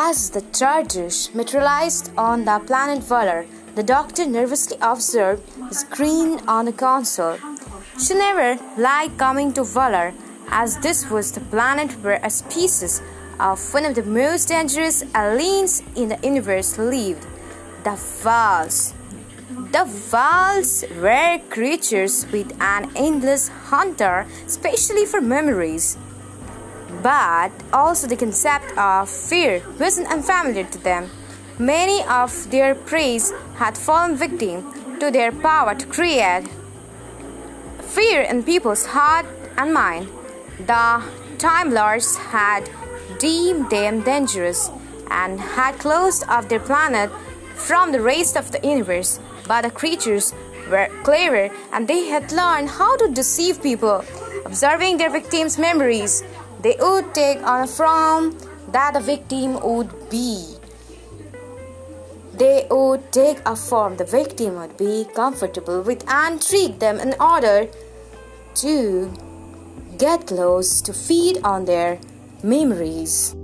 As the TARDIS materialized on the planet Valar, the doctor nervously observed the screen on the console. She never liked coming to Valar, as this was the planet where a species of one of the most dangerous aliens in the universe lived the Vals. The Vals were creatures with an endless hunter, especially for memories. But also the concept of fear wasn't unfamiliar to them. Many of their priests had fallen victim to their power to create fear in people's heart and mind. The Time Lords had deemed them dangerous and had closed off their planet from the rest of the universe. But the creatures were clever and they had learned how to deceive people, observing their victims' memories. They would take on a form that the victim would be. They would take a form the victim would be comfortable with and treat them in order to get close to feed on their memories.